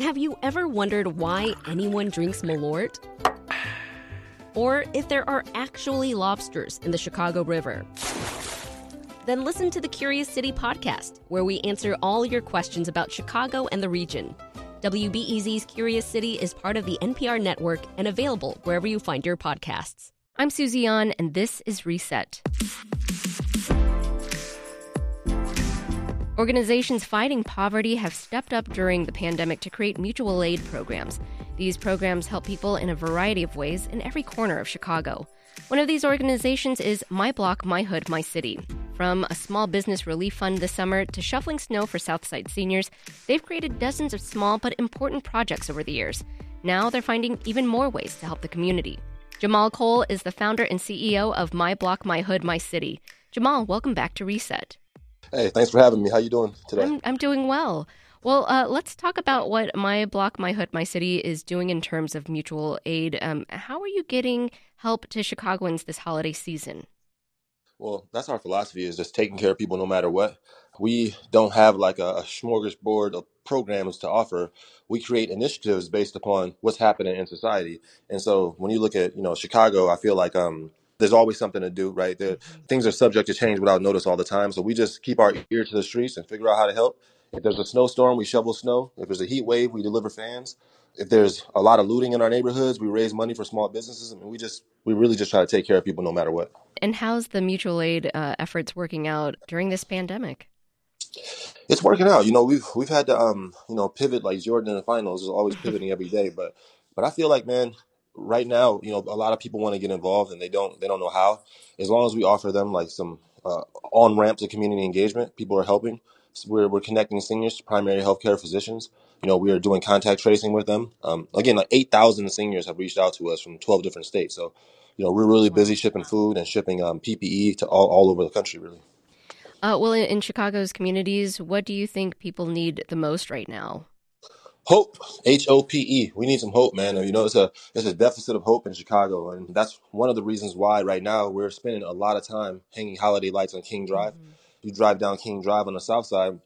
Have you ever wondered why anyone drinks Malort? Or if there are actually lobsters in the Chicago River? Then listen to the Curious City podcast, where we answer all your questions about Chicago and the region. WBEZ's Curious City is part of the NPR network and available wherever you find your podcasts. I'm Susie An, and this is Reset. Organizations fighting poverty have stepped up during the pandemic to create mutual aid programs. These programs help people in a variety of ways in every corner of Chicago. One of these organizations is My Block, My Hood, My City. From a small business relief fund this summer to shoveling snow for Southside seniors, they've created dozens of small but important projects over the years. Now they're finding even more ways to help the community. Jahmal Cole is the founder and CEO of My Block, My Hood, My City. Jahmal, welcome back to Reset. Hey, thanks for having me. How you doing today? I'm, I'm doing well. Well, uh, let's talk about what My Block, My Hood, My City is doing in terms of mutual aid. Um, how are you getting help to Chicagoans this holiday season? Well, that's our philosophy is just taking care of people no matter what. We don't have like a, a smorgasbord of programs to offer. We create initiatives based upon what's happening in society. And so when you look at, you know, Chicago, I feel like um, there's always something to do, right? There, mm-hmm. things are subject to change without notice all the time. So we just keep our ear to the streets and figure out how to help. If there's a snowstorm, we shovel snow. If there's a heat wave, we deliver fans. If there's a lot of looting in our neighborhoods, we raise money for small businesses. I mean, we just we really just try to take care of people no matter what. And how's the mutual aid uh, efforts working out during this pandemic? It's working out. You know, we've we've had to um you know pivot like Jordan in the finals is always pivoting every day, but but I feel like man, right now, you know, a lot of people want to get involved and they don't they don't know how. As long as we offer them like some uh, on ramp to community engagement, people are helping. So we're we're connecting seniors to primary healthcare physicians. You know, we are doing contact tracing with them. Um, again, like eight thousand seniors have reached out to us from twelve different states. So, you know, we're really busy shipping food and shipping um, PPE to all, all over the country, really. Uh, well, in, in Chicago's communities, what do you think people need the most right now? Hope, H O P E. We need some hope, man. You know, it's a it's a deficit of hope in Chicago, and that's one of the reasons why right now we're spending a lot of time hanging holiday lights on King Drive. Mm-hmm. You drive down King Drive on the south side,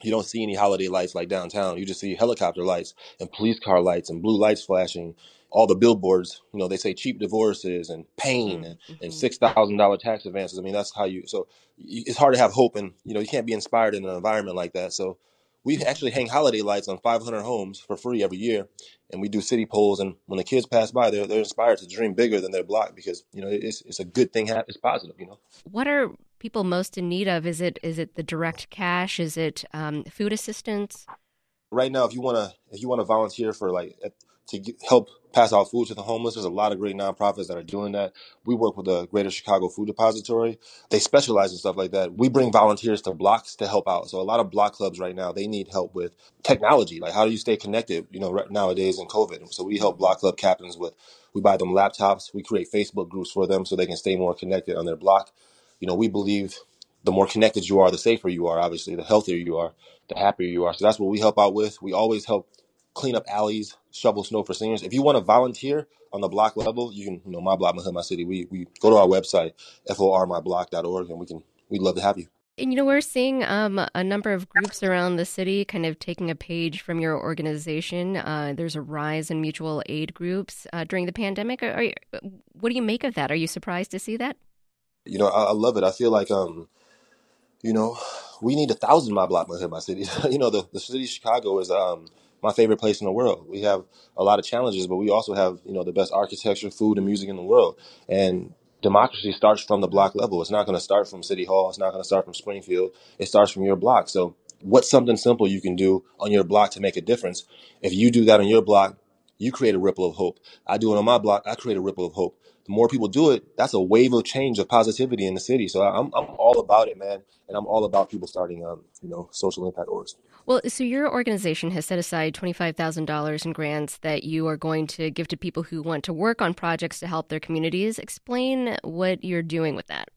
you don't see any holiday lights like downtown. You just see helicopter lights and police car lights and blue lights flashing. All the billboards, you know, they say cheap divorces and pain and, mm-hmm. and six thousand dollar tax advances. I mean, that's how you. So it's hard to have hope, and you know, you can't be inspired in an environment like that. So we actually hang holiday lights on 500 homes for free every year, and we do city poles. And when the kids pass by, they're they're inspired to dream bigger than their block because you know it's it's a good thing. It's positive, you know. What are people most in need of? Is it is it the direct cash? Is it um, food assistance? Right now, if you wanna if you wanna volunteer for like to get, help pass out food to the homeless. There's a lot of great nonprofits that are doing that. We work with the Greater Chicago Food Depository. They specialize in stuff like that. We bring volunteers to blocks to help out. So a lot of block clubs right now, they need help with technology. Like how do you stay connected, you know, nowadays in COVID? So we help block club captains with, we buy them laptops. We create Facebook groups for them so they can stay more connected on their block. You know, we believe the more connected you are, the safer you are, obviously, the healthier you are, the happier you are. So that's what we help out with. We always help clean up alleys, shovel snow for seniors. If you want to volunteer on the block level, you can, you know, my block, my hood, my city. We we go to our website, formyblock.org, and we can we'd love to have you. And you know, we're seeing um, a number of groups around the city kind of taking a page from your organization. Uh, there's a rise in mutual aid groups uh, during the pandemic. Are, are, what do you make of that? Are you surprised to see that? You know, I, I love it. I feel like, um, you know, we need a thousand my block, my hood, my city. you know, the, the city of Chicago is um, my favorite place in the world. We have a lot of challenges, but we also have, you know, the best architecture, food, and music in the world. And democracy starts from the block level. It's not going to start from City Hall. It's not going to start from Springfield. It starts from your block. So what's something simple you can do on your block to make a difference? If you do that on your block, you create a ripple of hope. I do it on my block. I create a ripple of hope. The more people do it, that's a wave of change of positivity in the city. So I'm, I'm all about it, man. And I'm all about people starting, um, you know, social impact orgs. Well, so your organization has set aside $25,000 in grants that you are going to give to people who want to work on projects to help their communities. Explain what you're doing with that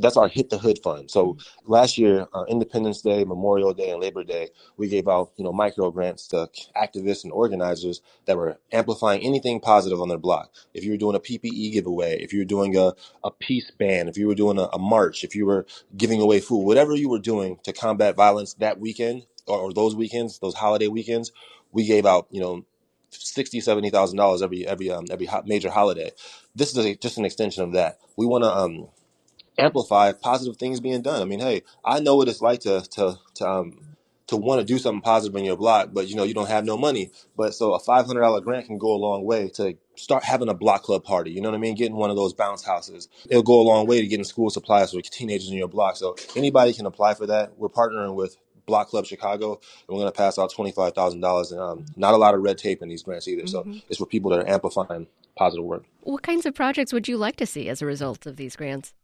that's our hit the hood fund. So last year, uh, Independence Day, Memorial Day, and Labor Day, we gave out you know micro grants to activists and organizers that were amplifying anything positive on their block. If you were doing a PPE giveaway, if you were doing a, a peace band, if you were doing a, a march, if you were giving away food, whatever you were doing to combat violence that weekend, or, or those weekends, those holiday weekends, we gave out, you know, sixty, seventy thousand dollars every every um, every ho- major holiday. This is a, just an extension of that. We want to um, amplify positive things being done. I mean, hey, I know what it's like to to to um to want to do something positive in your block, but you know you don't have no money. But so a five hundred dollar grant can go a long way to start having a block club party. You know what I mean? Getting one of those bounce houses. It'll go a long way to getting school supplies for teenagers in your block. So anybody can apply for that. We're partnering with Block Club Chicago, and we're going to pass out twenty five thousand dollars. And um, not a lot of red tape in these grants either. So Mhm. it's for people that are amplifying positive work. What kinds of projects would you like to see as a result of these grants?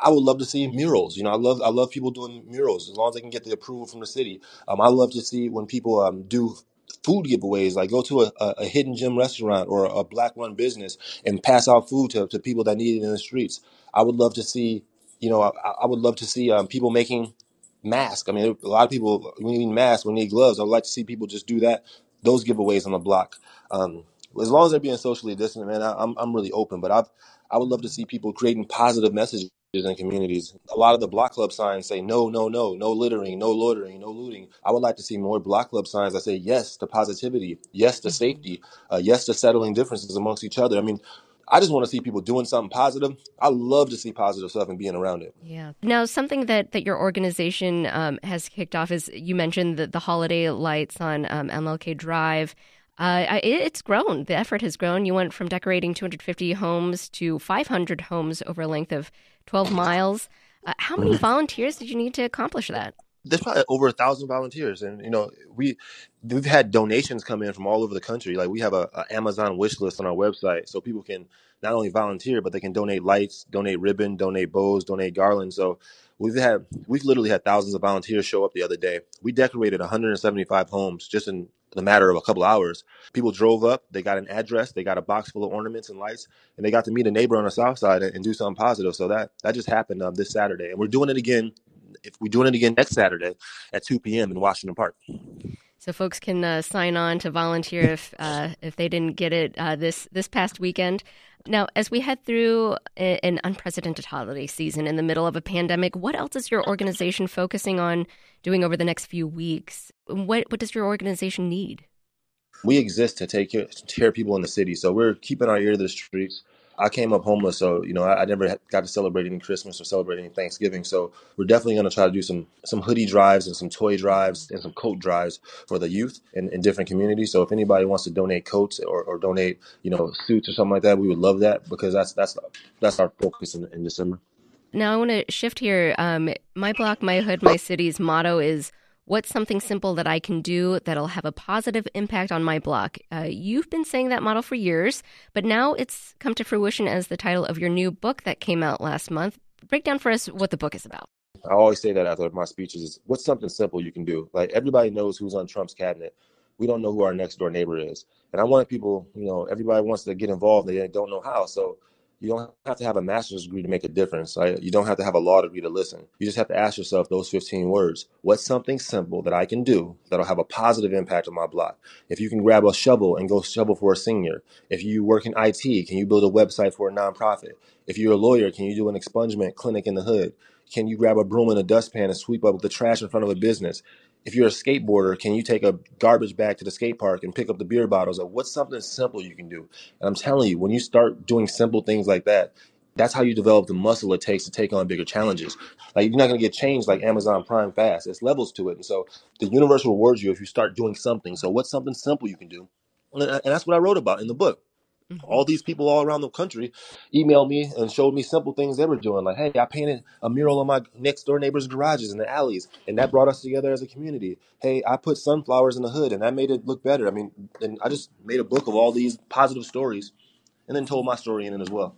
I would love to see murals. You know, I love I love people doing murals as long as they can get the approval from the city. Um, I love to see when people um, do food giveaways, like go to a, a, a hidden gem restaurant or a black run business and pass out food to, to people that need it in the streets. I would love to see, you know, I, I would love to see um, people making masks. I mean, a lot of people we need masks, we need gloves. I would like to see people just do that. Those giveaways on the block. Um, as long as they're being socially distant, man, I, I'm I'm really open. But I've, I would love to see people creating positive messages in communities. A lot of the block club signs say no, no, no, no littering, no loitering, no looting. I would like to see more block club signs that say yes to positivity, yes to Mhm. safety, uh, yes to settling differences amongst each other. I mean, I just want to see people doing something positive. I love to see positive stuff and being around it. Yeah. Now, something that, that your organization um, has kicked off is you mentioned the, the holiday lights on um, MLK Drive. Uh, I- it's grown. The effort has grown. You went from decorating 250 homes to 500 homes over a length of 12 miles. Uh, how many Mhm. volunteers did you need to accomplish that? there's probably over a thousand volunteers and you know we we've had donations come in from all over the country like we have a, a amazon wish list on our website so people can not only volunteer but they can donate lights donate ribbon donate bows donate garlands so we've had we've literally had thousands of volunteers show up the other day we decorated 175 homes just in the matter of a couple hours people drove up they got an address they got a box full of ornaments and lights and they got to meet a neighbor on the south side and, and do something positive so that that just happened um, this saturday and we're doing it again if we're doing it again next Saturday at 2 p.m. in Washington Park. So folks can uh, sign on to volunteer if uh, if they didn't get it uh, this this past weekend. Now, as we head through a, an unprecedented holiday season in the middle of a pandemic, what else is your organization focusing on doing over the next few weeks? What what does your organization need? We exist to take care, to care of people in the city, so we're keeping our ear to the streets. I came up homeless, so you know I, I never got to celebrate any Christmas or celebrate any Thanksgiving. So we're definitely going to try to do some some hoodie drives and some toy drives and some coat drives for the youth in, in different communities. So if anybody wants to donate coats or, or donate you know suits or something like that, we would love that because that's that's that's our focus in, in December. Now, I want to shift here. Um, my block, my hood, my city's motto is What's something simple that I can do that'll have a positive impact on my block? Uh, you've been saying that model for years, but now it's come to fruition as the title of your new book that came out last month. Break down for us what the book is about. I always say that after my speeches is what's something simple you can do? Like everybody knows who's on Trump's cabinet. We don't know who our next door neighbor is. And I want people, you know, everybody wants to get involved. They don't know how. So you don't have to have a master's degree to make a difference. Right? You don't have to have a law degree to listen. You just have to ask yourself those 15 words. What's something simple that I can do that'll have a positive impact on my block? If you can grab a shovel and go shovel for a senior. If you work in IT, can you build a website for a nonprofit? If you're a lawyer, can you do an expungement clinic in the hood? Can you grab a broom and a dustpan and sweep up the trash in front of a business? If you're a skateboarder, can you take a garbage bag to the skate park and pick up the beer bottles? Or what's something simple you can do? And I'm telling you, when you start doing simple things like that, that's how you develop the muscle it takes to take on bigger challenges. Like you're not to get changed like Amazon Prime fast. There's levels to it, and so the universe rewards you if you start doing something. So what's something simple you can do? And that's what I wrote about in the book Mm-hmm. all these people all around the country emailed me and showed me simple things they were doing. Like, hey, I painted a mural on my next door neighbor's garages in the alleys, and that brought us together as a community. Hey, I put sunflowers in the hood, and that made it look better. I mean, and I just made a book of all these positive stories, and then told my story in it as well.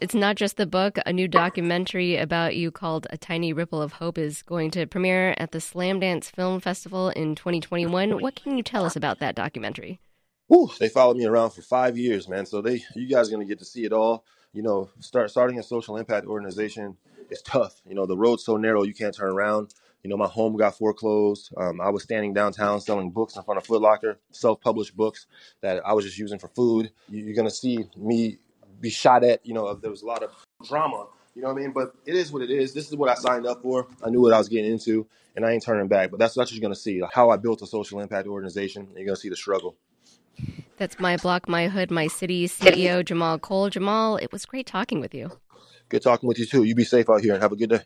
It's not just the book. A new documentary about you called A Tiny Ripple of Hope is going to premiere at the Slamdance Film Festival in 2021. What can you tell us about that documentary? Whew, they followed me around for five years, man. So they, you guys are gonna get to see it all. You know, start starting a social impact organization is tough. You know, the road's so narrow you can't turn around. You know, my home got foreclosed. Um, I was standing downtown selling books in front of Foot Locker, self-published books that I was just using for food. You- You're gonna see me be shot at. You know, there was a lot of drama. You know what I mean? But it is what it is. This is what I signed up for. I knew what I was getting into, and I ain't turning back. But that's what you're going to see how I built a social impact organization. you're going to see the struggle. That's my block, my hood, my city CEO Jahmal Cole. Jahmal, it was great talking with you. Good talking with you too. You be safe out here and have a good day.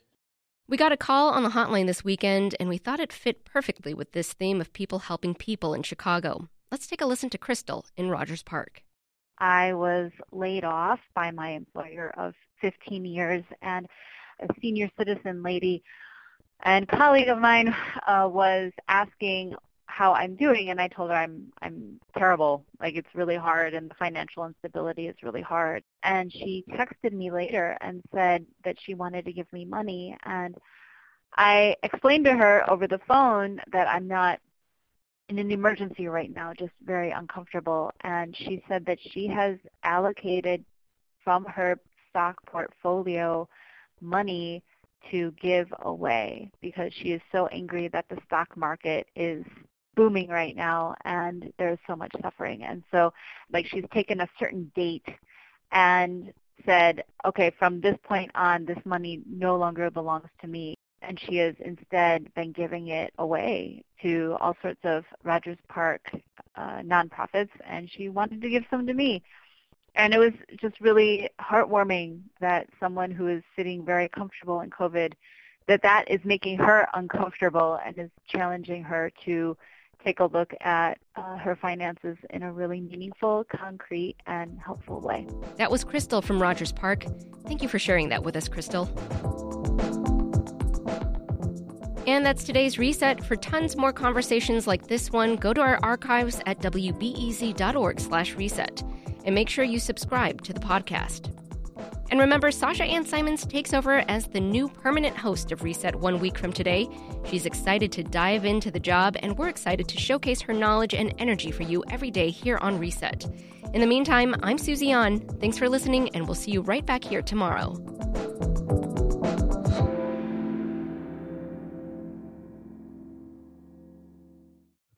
We got a call on the hotline this weekend, and we thought it fit perfectly with this theme of people helping people in Chicago. Let's take a listen to Crystal in Rogers Park. I was laid off by my employer of 15 years, and a senior citizen lady and colleague of mine uh, was asking how I'm doing, and I told her I'm I'm terrible. Like it's really hard, and the financial instability is really hard. And she texted me later and said that she wanted to give me money, and I explained to her over the phone that I'm not in an emergency right now, just very uncomfortable. And she said that she has allocated from her stock portfolio money to give away because she is so angry that the stock market is booming right now and there's so much suffering. And so like she's taken a certain date and said, okay, from this point on, this money no longer belongs to me. And she has instead been giving it away to all sorts of Rogers Park uh, nonprofits, and she wanted to give some to me. And it was just really heartwarming that someone who is sitting very comfortable in COVID, that that is making her uncomfortable and is challenging her to take a look at uh, her finances in a really meaningful, concrete, and helpful way. That was Crystal from Rogers Park. Thank you for sharing that with us, Crystal. And that's today's reset. For tons more conversations like this one, go to our archives at wbez.org/reset and make sure you subscribe to the podcast. And remember, Sasha Ann Simons takes over as the new permanent host of Reset one week from today. She's excited to dive into the job, and we're excited to showcase her knowledge and energy for you every day here on Reset. In the meantime, I'm Susie An. Thanks for listening, and we'll see you right back here tomorrow.